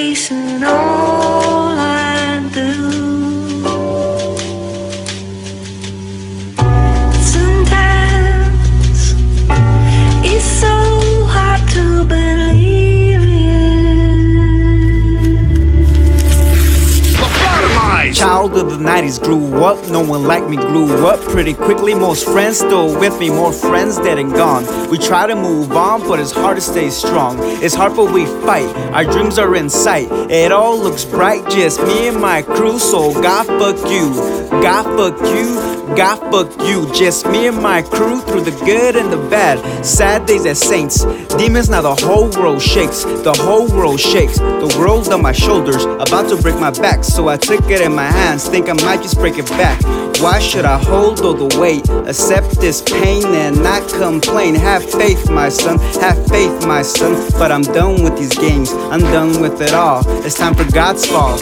chasing all. Child of the 90s grew up, no one like me grew up pretty quickly. Most friends still with me, more friends dead and gone. We try to move on, but it's hard to stay strong. It's hard, but we fight. Our dreams are in sight. It all looks bright, just me and my crew. So God fuck you, God fuck you. God fuck you, just me and my crew through the good and the bad. Sad days as saints, demons now the whole world shakes. The whole world shakes. The world's on my shoulders, about to break my back. So I took it in my hands, think I might just break it back. Why should I hold all the weight? Accept this pain and not complain. Have faith, my son, have faith, my son. But I'm done with these games, I'm done with it all. It's time for God's fall.